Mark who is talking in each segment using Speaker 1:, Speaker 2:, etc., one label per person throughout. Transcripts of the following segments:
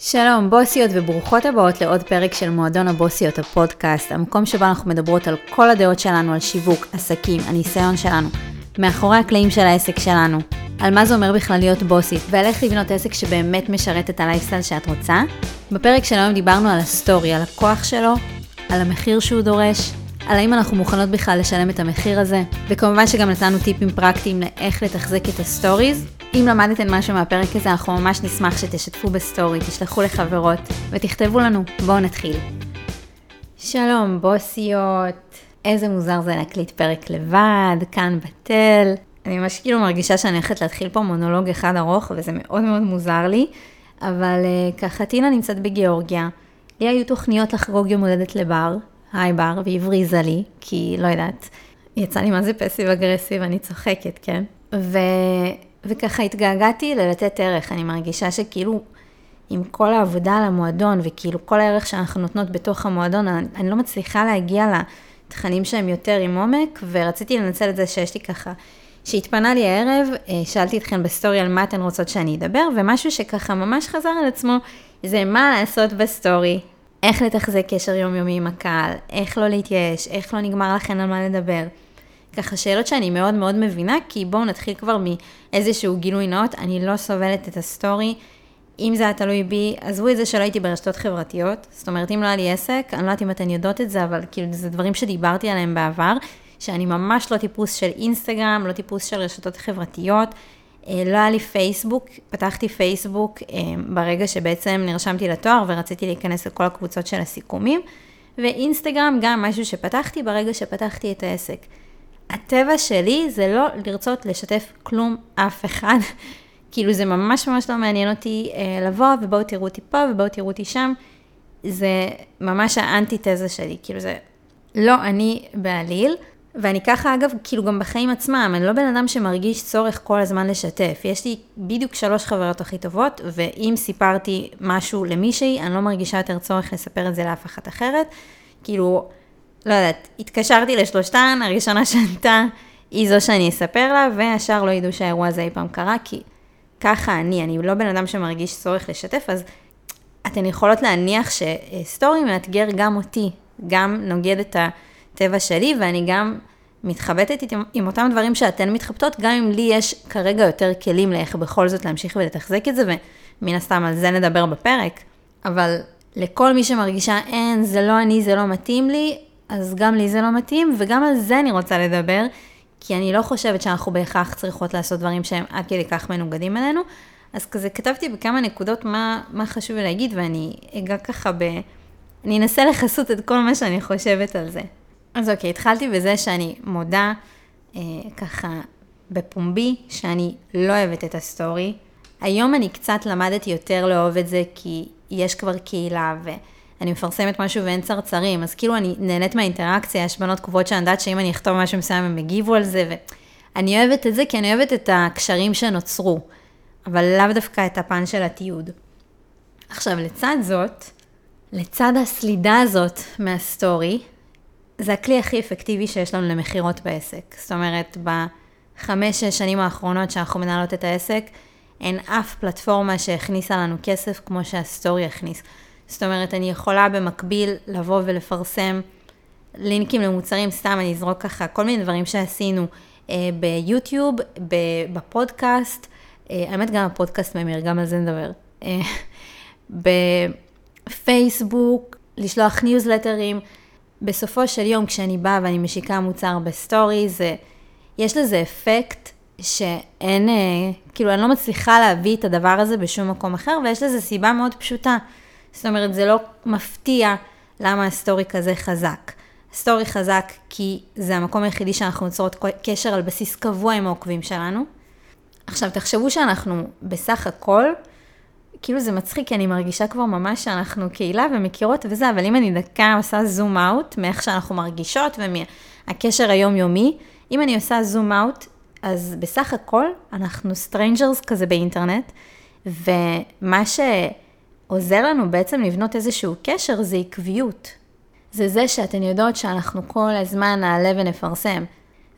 Speaker 1: שלום, בוסיות וברוכות הבאות לעוד פרק של מועדון הבוסיות, הפודקאסט, המקום שבו אנחנו מדברות על כל הדעות שלנו, על שיווק, עסקים, הניסיון שלנו, מאחורי הקלעים של העסק שלנו, על מה זה אומר בכלל להיות בוסית, ועל איך לבנות עסק שבאמת משרת את הלייפסטייל שאת רוצה. בפרק של היום דיברנו על הסטורי, על הכוח שלו, על המחיר שהוא דורש, על האם אנחנו מוכנות בכלל לשלם את המחיר הזה, וכמובן שגם נתנו טיפים פרקטיים לאיך לתחזק את ה stories. אם למדתם משהו מהפרק הזה, אנחנו ממש נשמח שתשתפו בסטורי, תשלחו לחברות ותכתבו לנו. בואו נתחיל. שלום, בוסיות. איזה מוזר זה להקליט פרק לבד, כאן בתל. אני ממש כאילו מרגישה שאני הולכת להתחיל פה מונולוג אחד ארוך, וזה מאוד מאוד מוזר לי. אבל uh, ככה, טינה נמצאת בגיאורגיה. לי היו תוכניות לחגוג יום הולדת לבר, היי בר, והבריזה לי, כי לא יודעת, יצא לי מה זה פסיב אגרסיב, אני צוחקת, כן? ו... וככה התגעגעתי ללתת ערך, אני מרגישה שכאילו עם כל העבודה על המועדון וכאילו כל הערך שאנחנו נותנות בתוך המועדון, אני, אני לא מצליחה להגיע לתכנים שהם יותר עם עומק, ורציתי לנצל את זה שיש לי ככה, שהתפנה לי הערב, אה, שאלתי אתכם בסטורי על מה אתן רוצות שאני אדבר, ומשהו שככה ממש חזר על עצמו, זה מה לעשות בסטורי, איך לתחזק קשר יומיומי עם הקהל, איך לא להתייאש, איך לא נגמר לכן על מה לדבר. ככה שאלות שאני מאוד מאוד מבינה, כי בואו נתחיל כבר מאיזשהו גילוי נאות, אני לא סובלת את הסטורי. אם זה היה תלוי בי, עזבו את זה שלא הייתי ברשתות חברתיות, זאת אומרת, אם לא היה לי עסק, אני לא יודעת אם אתן יודעות את זה, אבל כאילו זה דברים שדיברתי עליהם בעבר, שאני ממש לא טיפוס של אינסטגרם, לא טיפוס של רשתות חברתיות, אה, לא היה לי פייסבוק, פתחתי פייסבוק אה, ברגע שבעצם נרשמתי לתואר ורציתי להיכנס לכל הקבוצות של הסיכומים, ואינסטגרם גם משהו שפתחתי ברגע שפתחתי את העסק. הטבע שלי זה לא לרצות לשתף כלום אף אחד. כאילו זה ממש ממש לא מעניין אותי אה, לבוא ובואו תראו אותי פה ובואו תראו אותי שם. זה ממש האנטי-תזה שלי, כאילו זה לא אני בעליל. ואני ככה אגב, כאילו גם בחיים עצמם, אני לא בן אדם שמרגיש צורך כל הזמן לשתף. יש לי בדיוק שלוש חברות הכי טובות, ואם סיפרתי משהו למישהי, אני לא מרגישה יותר צורך לספר את זה לאף אחת אחרת. כאילו, לא יודעת, התקשרתי לשלושתן, הראשונה שענתה היא זו שאני אספר לה, והשאר לא ידעו שהאירוע הזה אי פעם קרה, כי ככה אני, אני לא בן אדם שמרגיש צורך לשתף, אז אתן יכולות להניח שסטורי מאתגר גם אותי, גם נוגד את הטבע שלי, ואני גם מתחבטת עם, עם אותם דברים שאתן מתחבטות, גם אם לי יש כרגע יותר כלים לאיך בכל זאת להמשיך ולתחזק את זה, ומן הסתם על זה נדבר בפרק. אבל לכל מי שמרגישה, אין, זה לא אני, זה לא מתאים לי, אז גם לי זה לא מתאים, וגם על זה אני רוצה לדבר, כי אני לא חושבת שאנחנו בהכרח צריכות לעשות דברים שהם עד כדי כך מנוגדים אלינו. אז כזה כתבתי בכמה נקודות מה, מה חשוב להגיד, ואני אגע ככה ב... אני אנסה לכסות את כל מה שאני חושבת על זה. אז אוקיי, התחלתי בזה שאני מודה אה, ככה בפומבי, שאני לא אוהבת את הסטורי. היום אני קצת למדתי יותר לאהוב את זה, כי יש כבר קהילה, ו... אני מפרסמת משהו ואין צרצרים, אז כאילו אני נהנית מהאינטראקציה, יש בנות קבועות שאני יודעת שאם אני אכתוב משהו מסוים הם יגיבו על זה, ואני אוהבת את זה כי אני אוהבת את הקשרים שנוצרו, אבל לאו דווקא את הפן של התיעוד. עכשיו, לצד זאת, לצד הסלידה הזאת מהסטורי, זה הכלי הכי אפקטיבי שיש לנו למכירות בעסק. זאת אומרת, בחמש-שש שנים האחרונות שאנחנו מנהלות את העסק, אין אף פלטפורמה שהכניסה לנו כסף כמו שהסטורי הכניס. זאת אומרת, אני יכולה במקביל לבוא ולפרסם לינקים למוצרים, סתם אני אזרוק ככה, כל מיני דברים שעשינו אה, ביוטיוב, בפודקאסט, אה, האמת גם הפודקאסט ממיר, גם על זה נדבר. אה, בפייסבוק, לשלוח ניוזלטרים. בסופו של יום, כשאני באה ואני משיקה מוצר בסטורי, זה, יש לזה אפקט שאין, אה, כאילו, אני לא מצליחה להביא את הדבר הזה בשום מקום אחר, ויש לזה סיבה מאוד פשוטה. זאת אומרת, זה לא מפתיע למה הסטורי כזה חזק. הסטורי חזק כי זה המקום היחידי שאנחנו יוצרות קשר על בסיס קבוע עם העוקבים שלנו. עכשיו, תחשבו שאנחנו בסך הכל, כאילו זה מצחיק, כי אני מרגישה כבר ממש שאנחנו קהילה ומכירות וזה, אבל אם אני דקה עושה זום אאוט מאיך שאנחנו מרגישות ומהקשר היומיומי, אם אני עושה זום אאוט, אז בסך הכל אנחנו strangers כזה באינטרנט, ומה ש... עוזר לנו בעצם לבנות איזשהו קשר זה עקביות. זה זה שאתן יודעות שאנחנו כל הזמן נעלה ונפרסם.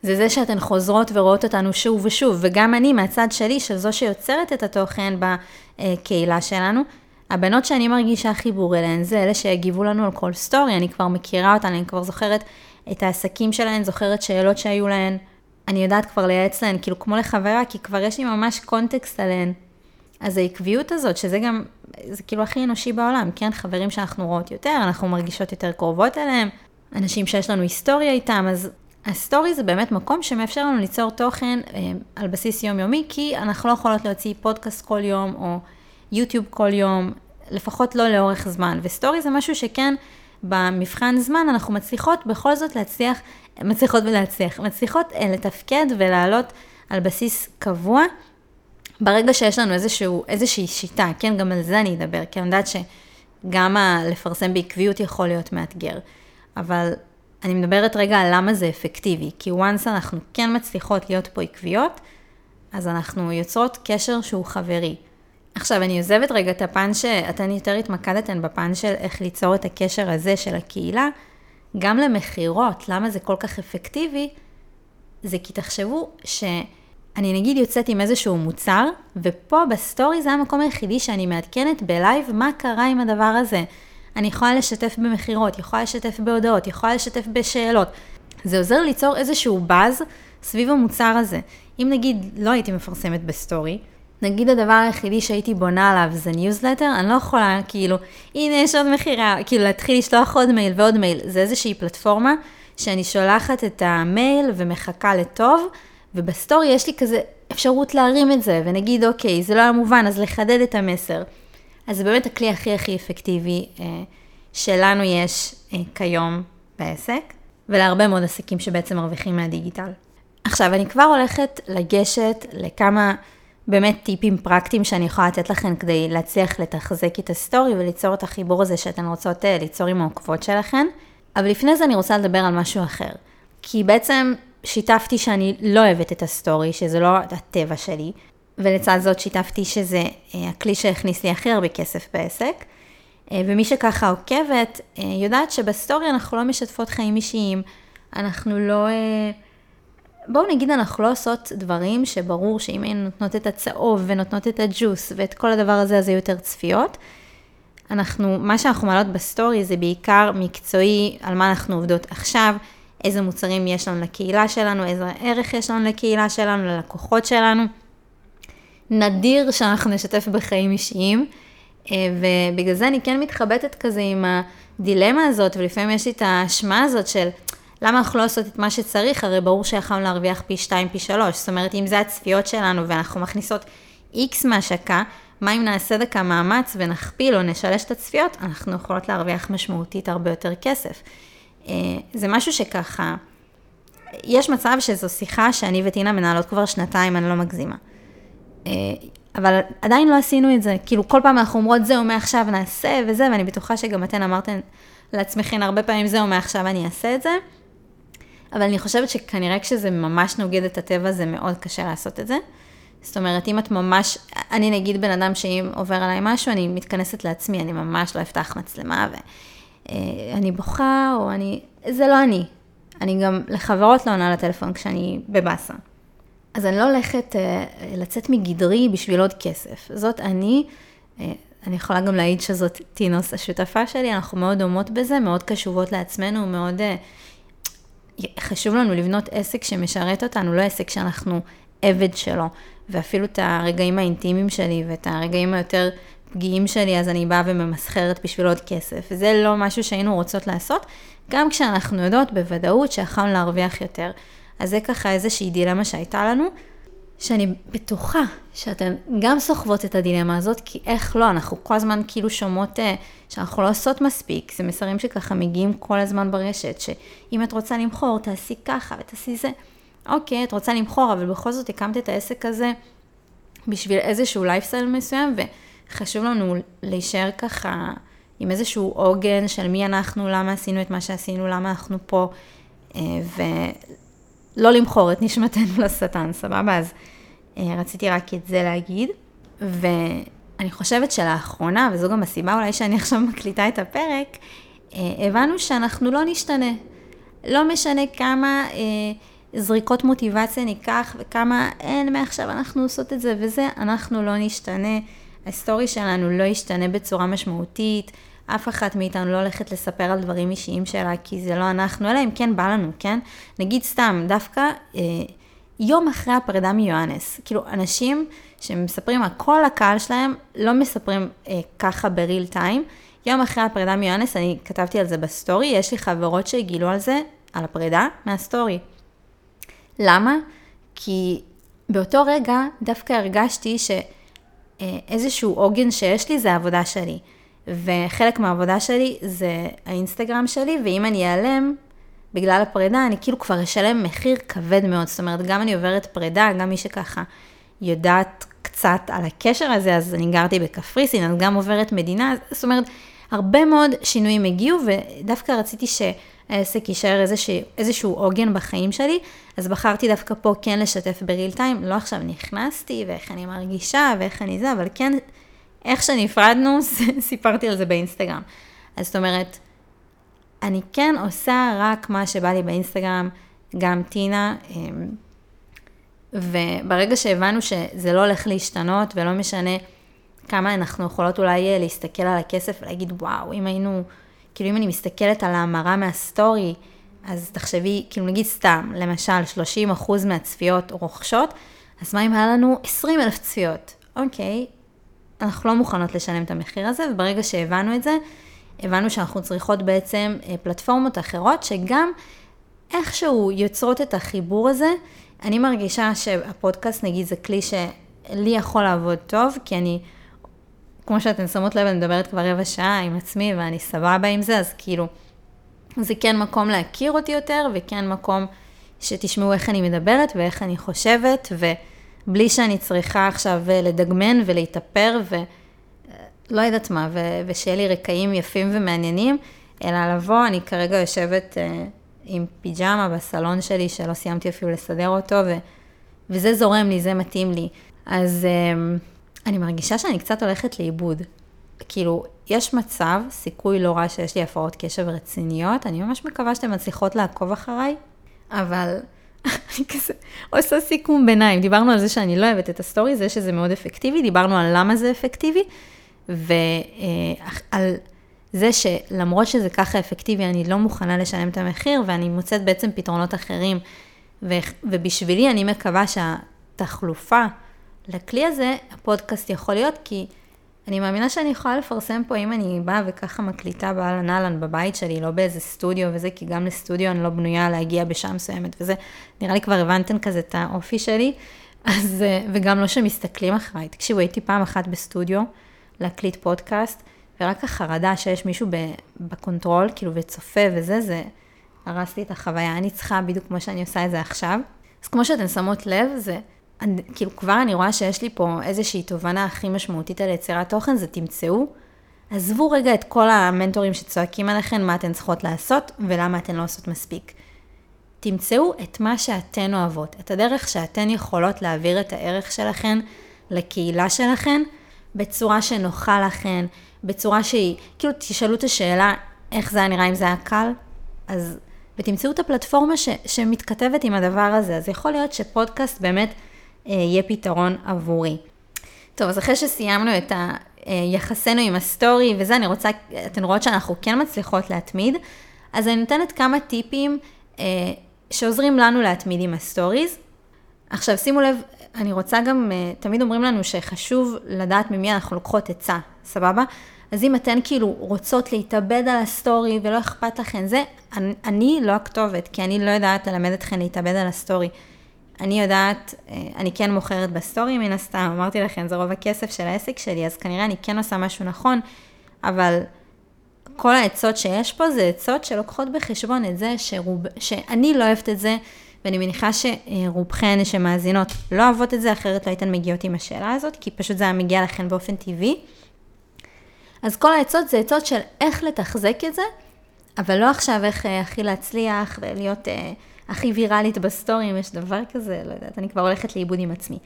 Speaker 1: זה זה שאתן חוזרות ורואות אותנו שוב ושוב, וגם אני מהצד שלי, של זו שיוצרת את התוכן בקהילה שלנו, הבנות שאני מרגישה חיבור אליהן זה אלה שיגיבו לנו על כל סטורי, אני כבר מכירה אותן, אני כבר זוכרת את העסקים שלהן, זוכרת שאלות שהיו להן, אני יודעת כבר לייעץ להן, כאילו כמו לחברה, כי כבר יש לי ממש קונטקסט עליהן. אז העקביות הזאת, שזה גם, זה כאילו הכי אנושי בעולם, כן? חברים שאנחנו רואות יותר, אנחנו מרגישות יותר קרובות אליהם, אנשים שיש לנו היסטוריה איתם, אז הסטורי זה באמת מקום שמאפשר לנו ליצור תוכן אה, על בסיס יומיומי, כי אנחנו לא יכולות להוציא פודקאסט כל יום או יוטיוב כל יום, לפחות לא לאורך זמן. וסטורי זה משהו שכן, במבחן זמן אנחנו מצליחות בכל זאת להצליח, מצליחות ולהצליח, מצליחות אה, לתפקד ולעלות על בסיס קבוע. ברגע שיש לנו איזשהו, איזושהי שיטה, כן, גם על זה אני אדבר, כי אני יודעת שגם לפרסם בעקביות יכול להיות מאתגר. אבל אני מדברת רגע על למה זה אפקטיבי, כי once אנחנו כן מצליחות להיות פה עקביות, אז אנחנו יוצרות קשר שהוא חברי. עכשיו, אני עוזבת רגע את הפן שאתן יותר התמקדתן בפן של איך ליצור את הקשר הזה של הקהילה, גם למכירות, למה זה כל כך אפקטיבי, זה כי תחשבו שאני נגיד יוצאת עם איזשהו מוצר, ופה בסטורי זה המקום היחידי שאני מעדכנת בלייב מה קרה עם הדבר הזה. אני יכולה לשתף במכירות, יכולה לשתף בהודעות, יכולה לשתף בשאלות. זה עוזר ליצור איזשהו באז סביב המוצר הזה. אם נגיד לא הייתי מפרסמת בסטורי, נגיד הדבר היחידי שהייתי בונה עליו זה ניוזלטר, אני לא יכולה, כאילו, הנה יש עוד מכירה, כאילו להתחיל לשלוח עוד מייל ועוד מייל, זה איזושהי פלטפורמה שאני שולחת את המייל ומחכה לטוב, ובסטורי יש לי כזה אפשרות להרים את זה, ונגיד, אוקיי, זה לא היה מובן, אז לחדד את המסר. אז זה באמת הכלי הכי הכי אפקטיבי אה, שלנו יש אה, כיום בעסק, ולהרבה מאוד עסקים שבעצם מרוויחים מהדיגיטל. עכשיו, אני כבר הולכת לגשת לכמה באמת טיפים פרקטיים שאני יכולה לתת לכם כדי להצליח לתחזק את הסטורי וליצור את החיבור הזה שאתן רוצות אה, ליצור עם העוקבות שלכם. אבל לפני זה אני רוצה לדבר על משהו אחר. כי בעצם שיתפתי שאני לא אוהבת את הסטורי, שזה לא הטבע שלי, ולצד זאת שיתפתי שזה אה, הכלי שהכניס לי הכי הרבה כסף בעסק. אה, ומי שככה עוקבת, אה, יודעת שבסטורי אנחנו לא משתפות חיים אישיים, אנחנו לא... בואו נגיד, אנחנו לא עושות דברים שברור שאם היינו נותנות את הצהוב ונותנות את הג'וס ואת כל הדבר הזה, אז יהיו יותר צפיות. אנחנו, מה שאנחנו מעלות בסטורי זה בעיקר מקצועי, על מה אנחנו עובדות עכשיו, איזה מוצרים יש לנו לקהילה שלנו, איזה ערך יש לנו לקהילה שלנו, ללקוחות שלנו. נדיר שאנחנו נשתף בחיים אישיים, אה, ובגלל זה אני כן מתחבטת כזה עם הדילמה הזאת, ולפעמים יש לי את האשמה הזאת של למה אנחנו לא עושות את מה שצריך, הרי ברור שיכולנו להרוויח פי 2, פי 3, זאת אומרת, אם זה הצפיות שלנו ואנחנו מכניסות איקס מהשקה, מה אם נעשה דקה מאמץ ונכפיל או נשלש את הצפיות, אנחנו יכולות להרוויח משמעותית הרבה יותר כסף. אה, זה משהו שככה, יש מצב שזו שיחה שאני וטינה מנהלות כבר שנתיים, אני לא מגזימה. אה, אבל עדיין לא עשינו את זה, כאילו כל פעם אנחנו אומרות זהו מעכשיו נעשה וזה, ואני בטוחה שגם אתן אמרתן לעצמכן הרבה פעמים זהו מעכשיו אני אעשה את זה, אבל אני חושבת שכנראה כשזה ממש נוגד את הטבע זה מאוד קשה לעשות את זה. זאת אומרת, אם את ממש, אני נגיד בן אדם שאם עובר עליי משהו, אני מתכנסת לעצמי, אני ממש לא אפתח מצלמה אה, בוכה, או אני, זה לא אני. אני גם לחברות לא עונה לטלפון כשאני בבאסה. אז אני לא הולכת אה, לצאת מגדרי בשביל עוד כסף. זאת אני, אה, אני יכולה גם להעיד שזאת טינוס השותפה שלי, אנחנו מאוד דומות בזה, מאוד קשובות לעצמנו, מאוד חשוב לנו לבנות עסק שמשרת אותנו, לא עסק שאנחנו עבד שלו. ואפילו את הרגעים האינטימיים שלי ואת הרגעים היותר פגיעים שלי, אז אני באה וממסחרת בשביל עוד כסף. זה לא משהו שהיינו רוצות לעשות, גם כשאנחנו יודעות בוודאות שיכולנו להרוויח יותר. אז זה ככה איזושהי דילמה שהייתה לנו, שאני בטוחה שאתן גם סוחבות את הדילמה הזאת, כי איך לא, אנחנו כל הזמן כאילו שומעות uh, שאנחנו לא עושות מספיק, זה מסרים שככה מגיעים כל הזמן ברשת, שאם את רוצה למכור, תעשי ככה ותעשי זה. אוקיי, את רוצה למכור, אבל בכל זאת הקמת את העסק הזה בשביל איזשהו לייפסטייל מסוים, וחשוב לנו להישאר ככה עם איזשהו עוגן של מי אנחנו, למה עשינו את מה שעשינו, למה אנחנו פה, אה, ולא למכור את נשמתנו לשטן, סבבה? אז אה, רציתי רק את זה להגיד. ואני חושבת שלאחרונה, וזו גם הסיבה אולי שאני עכשיו מקליטה את הפרק, אה, הבנו שאנחנו לא נשתנה. לא משנה כמה זריקות מוטיבציה ניקח וכמה אין, מעכשיו אנחנו עושות את זה וזה, אנחנו לא נשתנה. הסטורי שלנו לא ישתנה בצורה משמעותית, אף אחת מאיתנו לא הולכת לספר על דברים אישיים שלה, כי זה לא אנחנו, אלא אם כן בא לנו, כן? נגיד סתם, דווקא אה, יום אחרי הפרידה מיואנס, כאילו אנשים שמספרים כל הקהל שלהם, לא מספרים אה, ככה ב real time. יום אחרי הפרידה מיואנס, אני כתבתי על זה בסטורי, יש לי חברות שגילו על זה, על הפרידה, מהסטורי. למה? כי באותו רגע דווקא הרגשתי שאיזשהו עוגן שיש לי זה העבודה שלי. וחלק מהעבודה שלי זה האינסטגרם שלי, ואם אני אעלם בגלל הפרידה, אני כאילו כבר אשלם מחיר כבד מאוד. זאת אומרת, גם אני עוברת פרידה, גם מי שככה יודעת קצת על הקשר הזה, אז אני גרתי בקפריסין, אז גם עוברת מדינה, זאת אומרת, הרבה מאוד שינויים הגיעו, ודווקא רציתי שהעסק יישאר איזשהו, עוגן בחיים שלי, אז בחרתי דווקא פה כן לשתף בריל טיים, לא עכשיו נכנסתי ואיך אני מרגישה ואיך אני זה, אבל כן, איך שנפרדנו, סיפרתי על זה באינסטגרם. אז זאת אומרת, אני כן עושה רק מה שבא לי באינסטגרם, גם טינה, אמ, וברגע שהבנו שזה לא הולך להשתנות ולא משנה כמה אנחנו יכולות אולי אה, להסתכל על הכסף ולהגיד, וואו, אם היינו, כאילו אם אני מסתכלת על ההמרה מהסטורי, אז תחשבי, כאילו נגיד סתם, למשל 30 אחוז מהצפיות רוכשות, אז מה אם היה לנו 20 אלף צפיות? אוקיי, אנחנו לא מוכנות לשלם את המחיר הזה, וברגע שהבנו את זה, הבנו שאנחנו צריכות בעצם אה, פלטפורמות אחרות, שגם איכשהו יוצרות את החיבור הזה. אני מרגישה שהפודקאסט, נגיד, זה כלי שלי יכול לעבוד טוב, כי אני... כמו שאתן שמות לב, אני מדברת כבר רבע שעה עם עצמי ואני סבבה עם זה, אז כאילו, זה כן מקום להכיר אותי יותר, וכן מקום שתשמעו איך אני מדברת ואיך אני חושבת, ובלי שאני צריכה עכשיו לדגמן ולהתאפר, ולא יודעת מה, ו... ושיהיה לי רקעים יפים ומעניינים, אלא לבוא, אני כרגע יושבת uh, עם פיג'מה בסלון שלי, שלא סיימתי אפילו לסדר אותו, ו... וזה זורם לי, זה מתאים לי. אז... Uh, אני מרגישה שאני קצת הולכת לאיבוד. כאילו, יש מצב, סיכוי לא רע שיש לי הפרעות קשב רציניות, אני ממש מקווה שאתן מצליחות לעקוב אחריי, אבל אני כזה עושה סיכום ביניים. דיברנו על זה שאני לא אוהבת את הסטורי, זה שזה מאוד אפקטיבי, דיברנו על למה זה אפקטיבי, ועל זה שלמרות שזה ככה אפקטיבי, אני לא מוכנה לשלם את המחיר, ואני מוצאת בעצם פתרונות אחרים, ובשבילי אני מקווה שהתחלופה, לכלי הזה הפודקאסט יכול להיות, כי אני מאמינה שאני יכולה לפרסם פה אם אני באה וככה מקליטה באהלן אהלן בבית שלי, לא באיזה סטודיו וזה, כי גם לסטודיו אני לא בנויה להגיע בשעה מסוימת וזה, נראה לי כבר הבנתם כזה את האופי שלי, אז, וגם לא שמסתכלים אחריי. תקשיבו, הייתי פעם אחת בסטודיו להקליט פודקאסט, ורק החרדה שיש מישהו בקונטרול, כאילו, וצופה וזה, זה הרס לי את החוויה. אני צריכה, בדיוק כמו שאני עושה את זה עכשיו. אז כמו שאתן שמות לב, זה כאילו כבר אני רואה שיש לי פה איזושהי תובנה הכי משמעותית על יצירת תוכן, זה תמצאו. עזבו רגע את כל המנטורים שצועקים עליכם, מה אתן צריכות לעשות ולמה אתן לא עושות מספיק. תמצאו את מה שאתן אוהבות, את הדרך שאתן יכולות להעביר את הערך שלכן לקהילה שלכן, בצורה שנוחה לכן, בצורה שהיא, כאילו תשאלו את השאלה, איך זה היה נראה אם זה היה קל? אז, ותמצאו את הפלטפורמה ש, שמתכתבת עם הדבר הזה. אז יכול להיות שפודקאסט באמת יהיה פתרון עבורי. טוב, אז אחרי שסיימנו את היחסינו עם הסטורי וזה, אני רוצה, אתן רואות שאנחנו כן מצליחות להתמיד, אז אני נותנת כמה טיפים אה, שעוזרים לנו להתמיד עם הסטוריז. עכשיו, שימו לב, אני רוצה גם, אה, תמיד אומרים לנו שחשוב לדעת ממי אנחנו לוקחות עצה, סבבה? אז אם אתן כאילו רוצות להתאבד על הסטורי ולא אכפת לכן זה, אני, אני לא הכתובת, כי אני לא יודעת ללמד אתכן להתאבד על הסטורי. אני יודעת, אה, אני כן מוכרת בסטורי מן הסתם, אמרתי לכם, זה רוב הכסף של העסק שלי, אז כנראה אני כן עושה משהו נכון, אבל כל העצות שיש פה זה עצות שלוקחות בחשבון את זה שרוב, שאני לא אוהבת את זה, ואני מניחה שרובכן שמאזינות לא אוהבות את זה, אחרת לא הייתן מגיעות עם השאלה הזאת, כי פשוט זה היה מגיע לכן באופן טבעי. אז כל העצות זה עצות של איך לתחזק את זה, אבל לא עכשיו איך אה, הכי להצליח ולהיות... אה, הכי ויראלית בסטורי, אם יש דבר כזה, לא יודעת, אני כבר הולכת לאיבוד עם עצמי.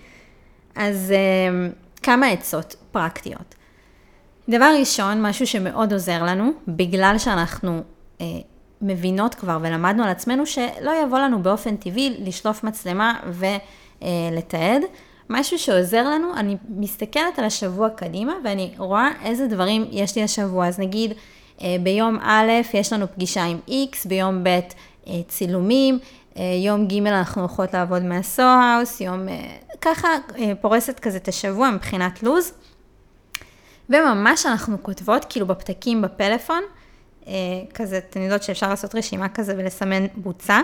Speaker 1: אז אמ, כמה עצות פרקטיות. דבר ראשון, משהו שמאוד עוזר לנו, בגלל שאנחנו אה, מבינות כבר ולמדנו על עצמנו שלא יבוא לנו באופן טבעי לשלוף מצלמה ולתעד, משהו שעוזר לנו, אני מסתכלת על השבוע קדימה ואני רואה איזה דברים יש לי השבוע. אז נגיד, אה, ביום א' יש לנו פגישה עם X, ביום ב' אה, צילומים, אה, יום ג' אנחנו הולכות לעבוד מהסו-האוס, יום... ככה פורסת כזה את השבוע מבחינת לו"ז. וממש אנחנו כותבות, כאילו בפתקים בפלאפון, כזה, אתן יודעות שאפשר לעשות רשימה כזה ולסמן בוצה.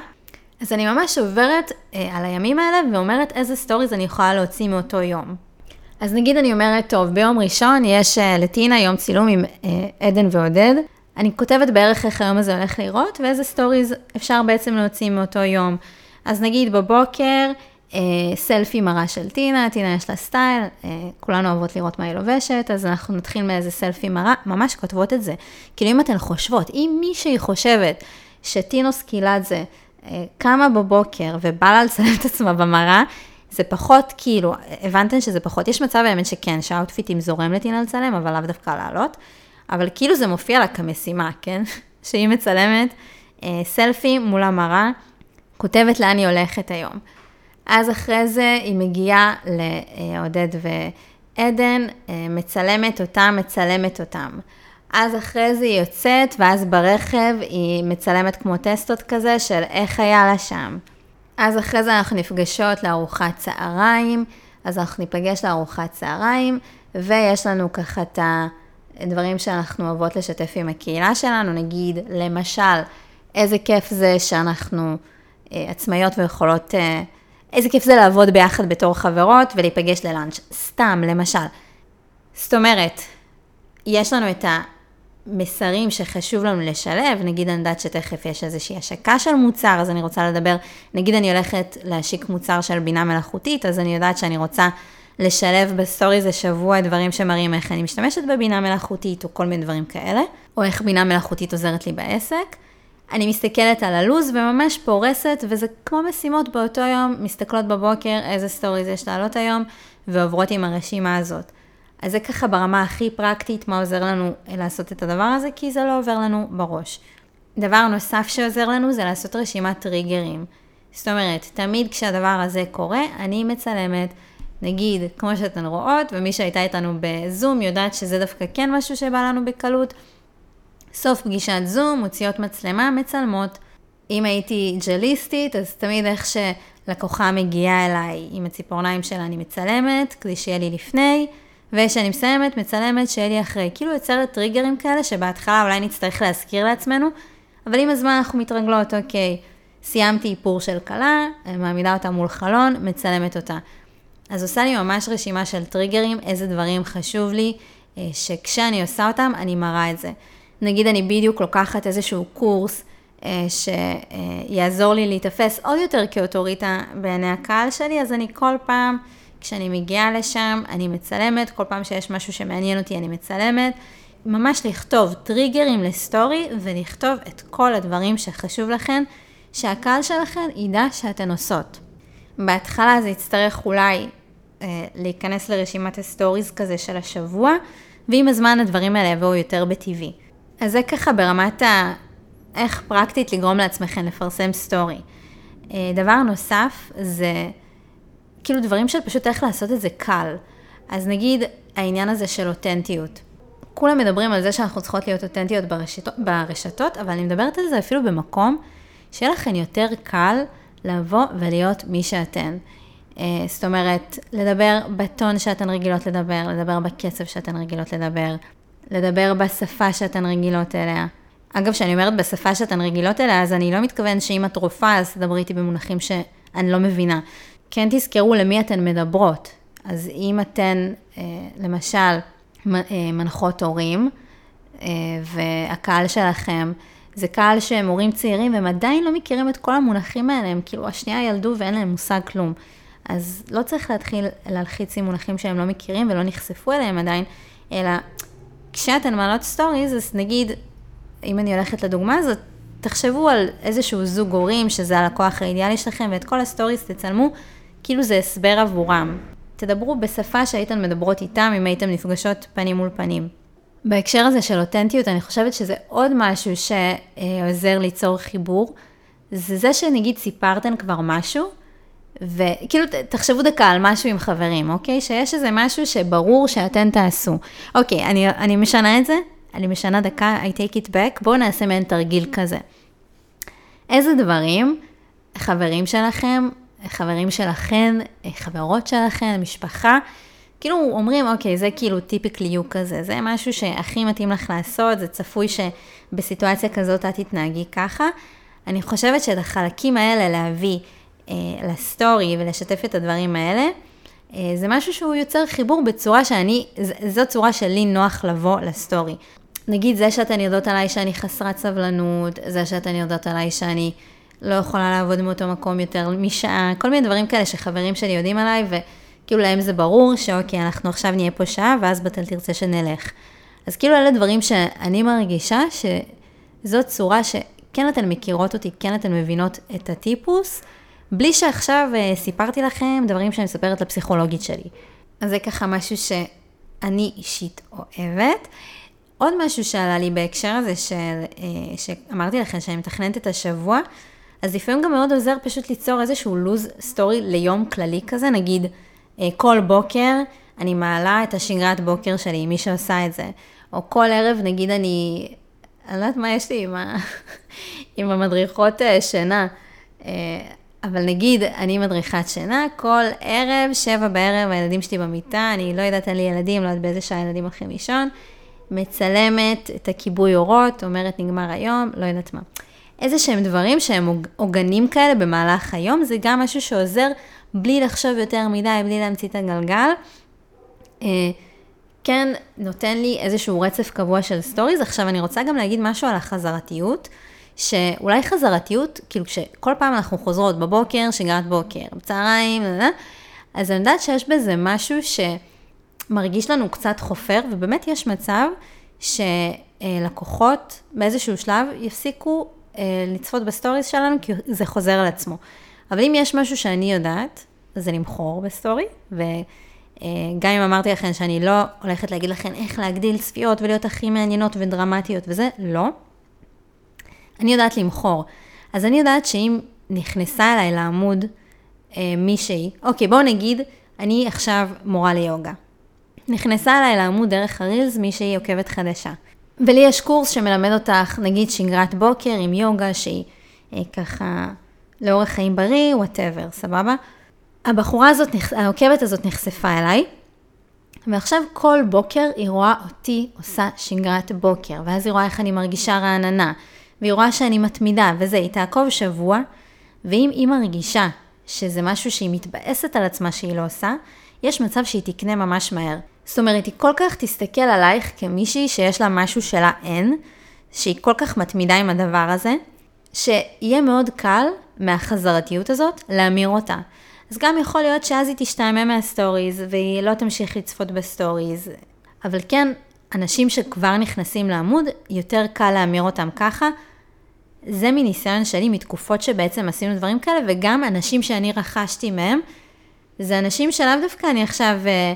Speaker 1: אז אני ממש עוברת על הימים האלה ואומרת איזה סטוריז אני יכולה להוציא מאותו יום. אז נגיד אני אומרת, טוב, ביום ראשון יש לטינה יום צילום עם עדן ועודד. אני כותבת בערך איך היום הזה הולך להיראות, ואיזה סטוריז אפשר בעצם להוציא מאותו יום. אז נגיד בבוקר, אה, סלפי מראה של טינה, טינה יש לה סטייל, אה, כולנו אוהבות לראות מה היא לובשת, אז אנחנו נתחיל מאיזה סלפי מראה, ממש כותבות את זה. כאילו אם אתן חושבות, אם מישהי חושבת שטינוס קילדזה אה, קמה בבוקר ובא לה לצלם את עצמה במראה, זה פחות, כאילו, הבנתם שזה פחות, יש מצב באמת שכן, שהאוטפיטים זורם לטינה לצלם, אבל לאו דווקא לעלות. אבל כאילו זה מופיע לה כמשימה, כן? שהיא מצלמת אה, סלפי מול המראה, כותבת לאן היא הולכת היום. אז אחרי זה היא מגיעה לעודד ועדן, אה, מצלמת אותם, מצלמת אותם. אז אחרי זה היא יוצאת, ואז ברכב היא מצלמת כמו טסטות כזה של איך היה לה שם. אז אחרי זה אנחנו נפגשות לארוחת צהריים, אז אנחנו ניפגש לארוחת צהריים, ויש לנו ככה את ה... דברים שאנחנו אוהבות לשתף עם הקהילה שלנו, נגיד, למשל, איזה כיף זה שאנחנו אה, עצמאיות ויכולות, אה, איזה כיף זה לעבוד ביחד בתור חברות ולהיפגש ל lunch, סתם, למשל. זאת אומרת, יש לנו את המסרים שחשוב לנו לשלב, נגיד אני יודעת שתכף יש איזושהי השקה של מוצר, אז אני רוצה לדבר, נגיד אני הולכת להשיק מוצר של בינה מלאכותית, אז אני יודעת שאני רוצה לשלב בסטוריז השבוע דברים שמראים איך אני משתמשת בבינה מלאכותית, או כל מיני דברים כאלה, או איך בינה מלאכותית עוזרת לי בעסק. אני מסתכלת על הלו"ז וממש פורסת, וזה כמו משימות באותו יום, מסתכלות בבוקר איזה סטוריז יש להעלות היום, ועוברות עם הרשימה הזאת. אז זה ככה ברמה הכי פרקטית, מה עוזר לנו לעשות את הדבר הזה, כי זה לא עובר לנו בראש. דבר נוסף שעוזר לנו זה לעשות רשימת טריגרים. זאת אומרת, תמיד כשהדבר הזה קורה, אני מצלמת נגיד, כמו שאתן רואות, ומי שהייתה איתנו בזום יודעת שזה דווקא כן משהו שבא לנו בקלות. סוף פגישת זום, מוציאות מצלמה, מצלמות. אם הייתי ג'ליסטית, אז תמיד איך שלקוחה מגיעה אליי עם הציפורניים שלה, אני מצלמת, כדי שיהיה לי לפני, וכשאני מסיימת, מצלמת, שיהיה לי אחרי. כאילו יוצרת טריגרים כאלה, שבהתחלה אולי נצטרך להזכיר לעצמנו, אבל עם הזמן אנחנו מתרגלות, אוקיי, סיימתי איפור של כלה, מעמידה אותה מול חלון, מצלמת אותה. אז עושה לי ממש רשימה של טריגרים, איזה דברים חשוב לי, אה, שכשאני עושה אותם, אני מראה את זה. נגיד אני בדיוק לוקחת איזשהו קורס אה, שיעזור לי להיתפס עוד יותר כאוטוריטה בעיני הקהל שלי, אז אני כל פעם, כשאני מגיעה לשם, אני מצלמת, כל פעם שיש משהו שמעניין אותי, אני מצלמת. ממש לכתוב טריגרים לסטורי ולכתוב את כל הדברים שחשוב לכן, שהקהל שלכן ידע שאתן עושות. בהתחלה זה יצטרך אולי להיכנס לרשימת הסטוריז כזה של השבוע, ועם הזמן הדברים האלה יבואו יותר בטבעי. אז זה ככה ברמת ה... איך פרקטית לגרום לעצמכם לפרסם סטורי. אה, דבר נוסף זה כאילו דברים של פשוט איך לעשות את זה קל. אז נגיד העניין הזה של אותנטיות. כולם מדברים על זה שאנחנו צריכות להיות אותנטיות ברשתות, ברשתות, אבל אני מדברת על זה אפילו במקום שיהיה לכם יותר קל לבוא ולהיות מי שאתן. אה, זאת אומרת, לדבר בטון שאתן רגילות לדבר, לדבר בקצב שאתן רגילות לדבר, לדבר בשפה שאתן רגילות אליה. אגב, כשאני אומרת בשפה שאתן רגילות אליה, אז אני לא מתכוון שאם את רופאה, אז תדברי איתי במונחים שאני לא מבינה. כן תזכרו למי אתן מדברות. אז אם אתן, אה, למשל, אה, מנחות הורים, והקהל שלכם זה קהל שהם הורים צעירים, והם עדיין לא מכירים את כל המונחים האלה, הם כאילו השנייה ילדו ואין להם מושג כלום. אז לא צריך להתחיל להלחיץ עם מונחים שהם לא מכירים ולא נחשפו אליהם עדיין, אלא כשאתן מעלות סטוריז, אז נגיד, אם אני הולכת לדוגמה הזאת, תחשבו על איזשהו זוג הורים, שזה הלקוח האידיאלי שלכם, ואת כל הסטוריז תצלמו, כאילו זה הסבר עבורם. תדברו בשפה שהייתן מדברות איתם, אם הייתן נפגשות פנים מול פנים. בהקשר הזה של אותנטיות, אני חושבת שזה עוד משהו שעוזר ליצור חיבור, זה זה שנגיד סיפרתן כבר משהו, וכאילו, תחשבו דקה על משהו עם חברים, אוקיי? שיש איזה משהו שברור שאתן תעשו. אוקיי, אני, אני משנה את זה, אני משנה דקה, I take it back, בואו נעשה מעין תרגיל כזה. איזה דברים חברים שלכם, חברים שלכן, חברות שלכן, משפחה, כאילו אומרים, אוקיי, זה כאילו טיפיקלי יו כזה, זה משהו שהכי מתאים לך לעשות, זה צפוי שבסיטואציה כזאת את תתנהגי ככה. אני חושבת שאת החלקים האלה להביא לסטורי ולשתף את הדברים האלה, אה, זה משהו שהוא יוצר חיבור בצורה שאני, זו צורה שלי נוח לבוא לסטורי. נגיד זה שאתן יודעות עליי שאני חסרת סבלנות, זה שאתן יודעות עליי שאני לא יכולה לעבוד מאותו מקום יותר משעה, כל מיני דברים כאלה שחברים שלי יודעים עליי, וכאילו להם זה ברור שאוקיי, אנחנו עכשיו נהיה פה שעה, ואז בתל תרצה שנלך. אז כאילו אלה דברים שאני מרגישה שזאת צורה שכן אתן מכירות אותי, כן אתן מבינות את הטיפוס, בלי שעכשיו uh, סיפרתי לכם דברים שאני מספרת לפסיכולוגית שלי. אז זה ככה משהו שאני אישית אוהבת. עוד משהו שעלה לי בהקשר הזה, של, uh, שאמרתי לכם שאני מתכננת את השבוע, אז לפעמים גם מאוד עוזר פשוט ליצור איזשהו לוז סטורי ליום כללי כזה, נגיד uh, כל בוקר אני מעלה את השגרת בוקר שלי, מי שעושה את זה, או כל ערב נגיד אני, אני לא יודעת מה יש לי עם, ה, עם המדריכות שינה. אבל נגיד, אני מדריכת שינה, כל ערב, שבע בערב, הילדים שלי במיטה, אני לא יודעת, אין לי ילדים, לא יודעת באיזה שעה הילדים הולכים לישון, מצלמת את הכיבוי אורות, אומרת נגמר היום, לא יודעת מה. איזה שהם דברים שהם עוגנים כאלה במהלך היום, זה גם משהו שעוזר בלי לחשוב יותר מדי, בלי להמציא את הגלגל. אה, כן, נותן לי איזשהו רצף קבוע של סטוריז. עכשיו, אני רוצה גם להגיד משהו על החזרתיות. שאולי חזרתיות, כאילו שכל פעם אנחנו חוזרות בבוקר, שגרת בוקר, בצהריים, אז אני יודעת שיש בזה משהו שמרגיש לנו קצת חופר, ובאמת יש מצב שלקוחות באיזשהו שלב יפסיקו אה, לצפות בסטוריז שלנו, כי זה חוזר על עצמו. אבל אם יש משהו שאני יודעת, זה למכור בסטורי, וגם אם אמרתי לכם שאני לא הולכת להגיד לכם איך להגדיל צפיות ולהיות הכי מעניינות ודרמטיות וזה, לא. אני יודעת למכור. אז אני יודעת שאם נכנסה אליי לעמוד אה, מישהי, אוקיי, בואו נגיד, אני עכשיו מורה ליוגה. נכנסה אליי לעמוד דרך הרילס מישהי עוקבת חדשה. ולי יש קורס שמלמד אותך, נגיד שגרת בוקר עם יוגה, שהיא אה, ככה לאורח חיים בריא, whatever, סבבה? הבחורה הזאת, העוקבת הזאת נחשפה אליי, ועכשיו כל בוקר היא רואה אותי עושה שגרת בוקר, ואז היא רואה איך אני מרגישה רעננה, והיא רואה שאני מתמידה, וזה, היא תעקוב שבוע, ואם היא מרגישה שזה משהו שהיא מתבאסת על עצמה שהיא לא עושה, יש מצב שהיא תקנה ממש מהר. זאת אומרת, היא כל כך תסתכל עלייך כמישהי שיש לה משהו שלה אין, שהיא כל כך מתמידה עם הדבר הזה, שיהיה מאוד קל מהחזרתיות הזאת להמיר אותה. אז גם יכול להיות שאז היא תשתעמם מהסטוריז, והיא לא תמשיך לצפות בסטוריז, אבל כן, אנשים שכבר נכנסים לעמוד, יותר קל להמיר אותם ככה, זה מניסיון שלי, מתקופות שבעצם עשינו דברים כאלה, וגם אנשים שאני רכשתי מהם, זה אנשים שלאו דווקא אני עכשיו אה,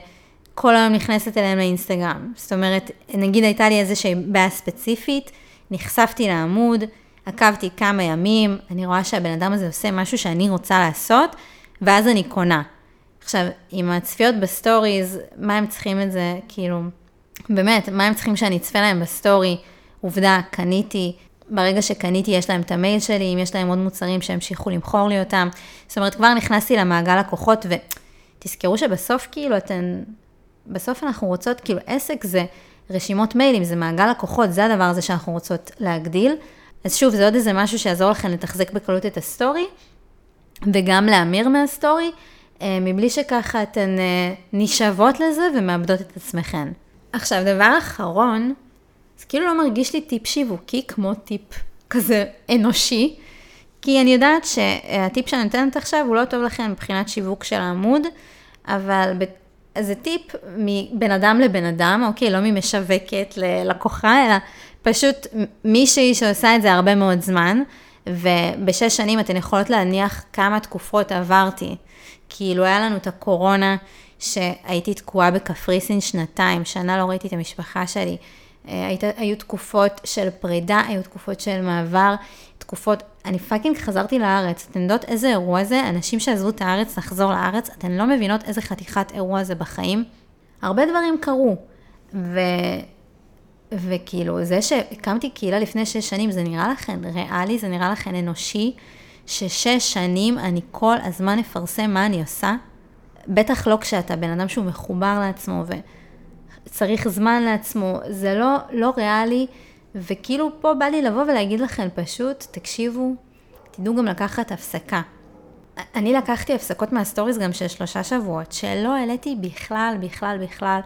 Speaker 1: כל היום נכנסת אליהם לאינסטגרם. זאת אומרת, נגיד הייתה לי איזושהי בעיה ספציפית, נחשפתי לעמוד, עקבתי כמה ימים, אני רואה שהבן אדם הזה עושה משהו שאני רוצה לעשות, ואז אני קונה. עכשיו, עם הצפיות בסטוריז, מה הם צריכים את זה, כאילו, באמת, מה הם צריכים שאני אצפה להם בסטורי? עובדה, קניתי, ברגע שקניתי יש להם את המייל שלי, אם יש להם עוד מוצרים שהמשיכו למכור לי אותם. זאת אומרת, כבר נכנסתי למעגל לקוחות, ותזכרו שבסוף כאילו אתן, בסוף אנחנו רוצות, כאילו עסק זה רשימות מיילים, זה מעגל לקוחות, זה הדבר הזה שאנחנו רוצות להגדיל. אז שוב, זה עוד איזה משהו שיעזור לכם לתחזק בקלות את הסטורי, וגם להמיר מהסטורי, אה, מבלי שככה אתן אה, נשאבות לזה ומאבדות את עצמכן. עכשיו, דבר אחרון, זה כאילו לא מרגיש לי טיפ שיווקי כמו טיפ כזה אנושי, כי אני יודעת שהטיפ שאני נותנת עכשיו הוא לא טוב לכם מבחינת שיווק של העמוד, אבל זה טיפ מבן אדם לבן אדם, אוקיי, לא ממשווקת ללקוחה, אלא פשוט מישהי שעושה את זה הרבה מאוד זמן, ובשש שנים אתן יכולות להניח כמה תקופות עברתי. כאילו היה לנו את הקורונה, שהייתי תקועה בקפריסין שנתיים, שנה לא ראיתי את המשפחה שלי. אה, היית, היו תקופות של פרידה, היו תקופות של מעבר, תקופות, אני fucking חזרתי לארץ. אתן יודעות איזה אירוע זה? אנשים שעזבו את הארץ לחזור לארץ, אתן לא מבינות איזה חתיכת אירוע זה בחיים. הרבה דברים קרו. ו... וכאילו, זה שהקמתי קהילה לפני שש שנים, זה נראה לכם ריאלי, זה נראה לכם אנושי, ששש שנים אני כל הזמן אפרסם מה אני עושה? בטח לא כשאתה בן אדם שהוא מחובר לעצמו וצריך זמן לעצמו, זה לא, לא ריאלי, וכאילו פה בא לי לבוא ולהגיד לכם פשוט, תקשיבו, תדעו גם לקחת הפסקה. אני לקחתי הפסקות מה stories גם של שלושה שבועות, שלא העליתי בכלל, בכלל, בכלל.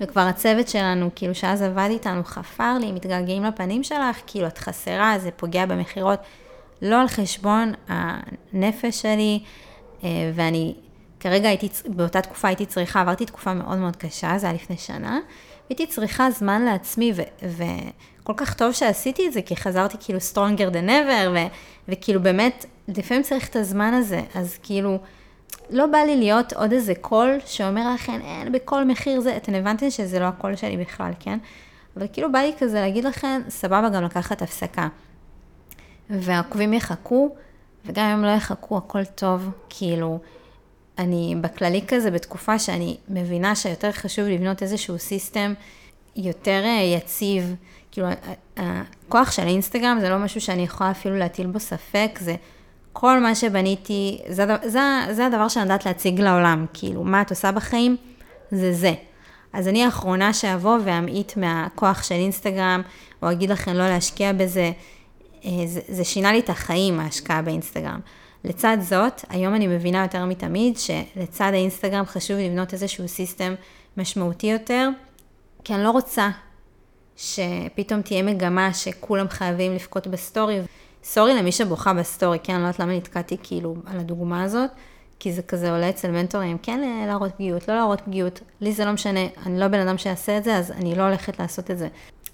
Speaker 1: וכבר הצוות שלנו, כאילו שאז עבד איתנו, חפר לי, מתגעגעים לפנים שלך, כאילו את חסרה, זה פוגע במכירות. לא על חשבון הנפש שלי, אה, ואני כרגע הייתי, באותה תקופה הייתי צריכה, עברתי תקופה מאוד מאוד קשה, זה היה לפני שנה, הייתי צריכה זמן לעצמי, וכל כך טוב שעשיתי את זה, כי חזרתי כאילו stronger than ever, ו- וכאילו באמת, לפעמים צריך את הזמן הזה, אז כאילו, לא בא לי להיות עוד איזה קול שאומר לכם, אין, בכל מחיר זה, אתם הבנתם שזה לא הקול שלי בכלל, כן? אבל כאילו בא לי כזה להגיד לכם, סבבה גם לקחת הפסקה. והעוקבים יחכו, וגם אם לא יחכו, הכל טוב, כאילו, אני בכללי כזה בתקופה שאני מבינה שיותר חשוב לבנות איזשהו סיסטם יותר אה, יציב, כאילו, הכוח של האינסטגרם זה לא משהו שאני יכולה אפילו להטיל בו ספק, זה כל מה שבניתי, זה, זה, זה הדבר שאני יודעת להציג לעולם, כאילו, מה את עושה בחיים, זה זה. אז אני האחרונה שאבוא ואמעיט מהכוח של אינסטגרם, או אגיד לכם לא להשקיע בזה, אה, זה, זה שינה לי את החיים, ההשקעה באינסטגרם. לצד זאת, היום אני מבינה יותר מתמיד שלצד האינסטגרם חשוב לבנות איזשהו system משמעותי יותר, כי אני לא רוצה שפתאום תהיה מגמה שכולם חייבים לבכות בסטורי. sorry למי שבוכה בסטורי, כן, אני לא יודעת למה נתקעתי כאילו על הדוגמה הזאת, כי זה כזה עולה אצל מנטורים, כן להראות פגיעות, לא להראות פגיעות, לי זה לא משנה, אני לא בן אדם שיעשה את זה, אז אני לא הולכת לעשות את זה.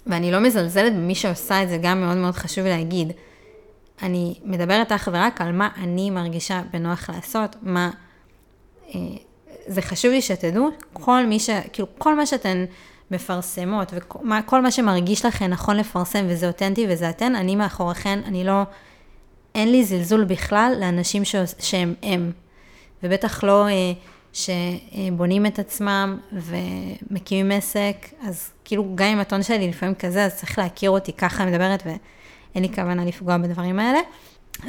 Speaker 1: ואני לא מזלזלת במי שעושה את זה, גם מאוד מאוד חשוב להגיד. אני מדברת אך ורק על מה אני מרגישה בנוח לעשות, מה... אה, זה חשוב לי שתדעו, כל מי ש... כאילו, כל מה שאתן מפרסמות, וכל מה שמרגיש לכן נכון לפרסם, וזה אותנטי וזה אתן, אני מאחוריכן, אני לא... אין לי זלזול בכלל לאנשים ש... שהם הם. ובטח לא אה, שבונים את עצמם ומקימים עסק, אז כאילו, גם אם הטון שלי לפעמים כזה, אז צריך להכיר אותי, ככה מדברת, ואין לי כוונה לפגוע בדברים האלה.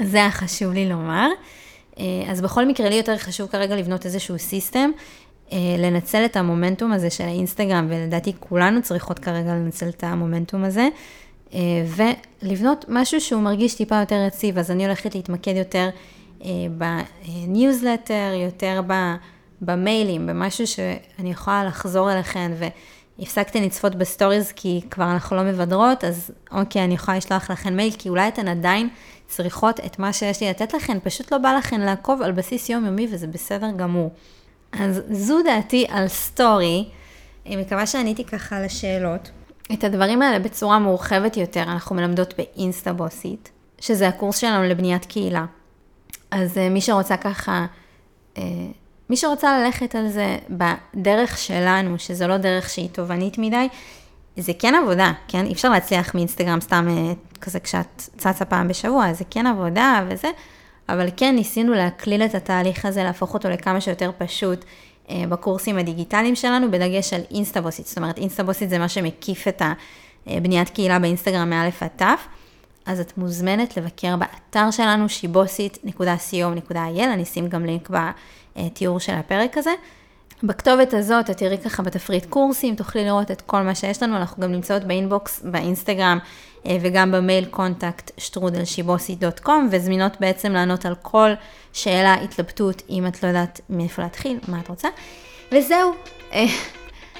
Speaker 1: זה היה חשוב לי לומר. אה, אז בכל מקרה, לי יותר חשוב כרגע לבנות איזשהו סיסטם אה, לנצל את המומנטום הזה של האינסטגרם, ולדעתי כולנו צריכות כרגע לנצל את המומנטום הזה, אה, ולבנות משהו שהוא מרגיש טיפה יותר יציב, אז אני הולכת להתמקד יותר בניוזלטר, יותר במיילים, במשהו שאני יכולה לחזור אליכן, והפסקתי לצפות ב stories כי כבר אנחנו לא מבדרות, אז אוקיי, אני יכולה לשלוח לכן מייל, כי אולי אתן עדיין צריכות את מה שיש לי לתת לכן, פשוט לא בא לכן לעקוב על בסיס יומיומי, וזה בסדר גמור. אז זו דעתי על סטורי. אני מקווה שעניתי ככה לשאלות. את הדברים האלה בצורה מורחבת יותר אנחנו מלמדות באינסטה בוסית, שזה הקורס שלנו לבניית קהילה. אז אה, מי שרוצה ככה, אה, מי שרוצה ללכת על זה בדרך שלנו, שזו לא דרך שהיא תובענית מדי, זה כן עבודה, כן? אי אפשר להצליח מאינסטגרם סתם אה, כזה כשאת צצה פעם בשבוע, זה כן עבודה וזה, אבל כן ניסינו להקליל את התהליך הזה, להפוך אותו לכמה שיותר פשוט אה, בקורסים הדיגיטליים שלנו, בדגש על אינסטבוסית. זאת אומרת, אינסטבוסית זה מה שמקיף את הבניית קהילה באינסטגרם מאלף עד תף. אז את מוזמנת לבקר באתר שלנו, shebossy.co.il, אני אשים גם לינק בתיאור של הפרק הזה. בכתובת הזאת את תראי ככה בתפריט קורסים, תוכלי לראות את כל מה שיש לנו, אנחנו גם נמצאות ב inbox, באינסטגרם אה, וגם במייל contact שטרודל shebossy dot com, וזמינות בעצם לענות על כל שאלה, התלבטות, אם את לא יודעת מאיפה להתחיל, מה את רוצה. וזהו, אה,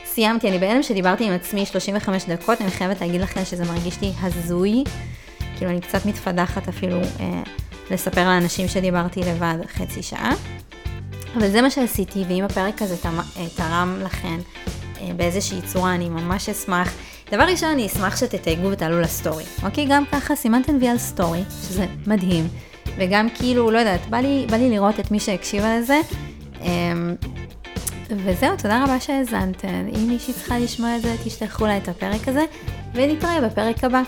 Speaker 1: סיימתי, אני בהלם שדיברתי עם עצמי 35 דקות, אני חייבת להגיד לכם שזה מרגיש לי הזוי, כאילו אני קצת מתפדחת אפילו אה, לספר לאנשים שדיברתי לבד חצי שעה. אבל זה מה שעשיתי, ואם הפרק הזה תרם לכן אה, באיזושהי צורה, אני ממש אשמח. דבר ראשון, אני אשמח שתתייגו ותעלו לסטורי, אוקיי? גם ככה סימנתם וי על סטורי, שזה מדהים. וגם כאילו, לא יודעת, בא לי, בא לי לראות את מי שהקשיבה לזה. אמ, וזהו, תודה רבה שהאזנתם. אם מישהי צריכה לשמוע את זה, תשלחו לה את הפרק הזה. ונתראה בפרק הבא.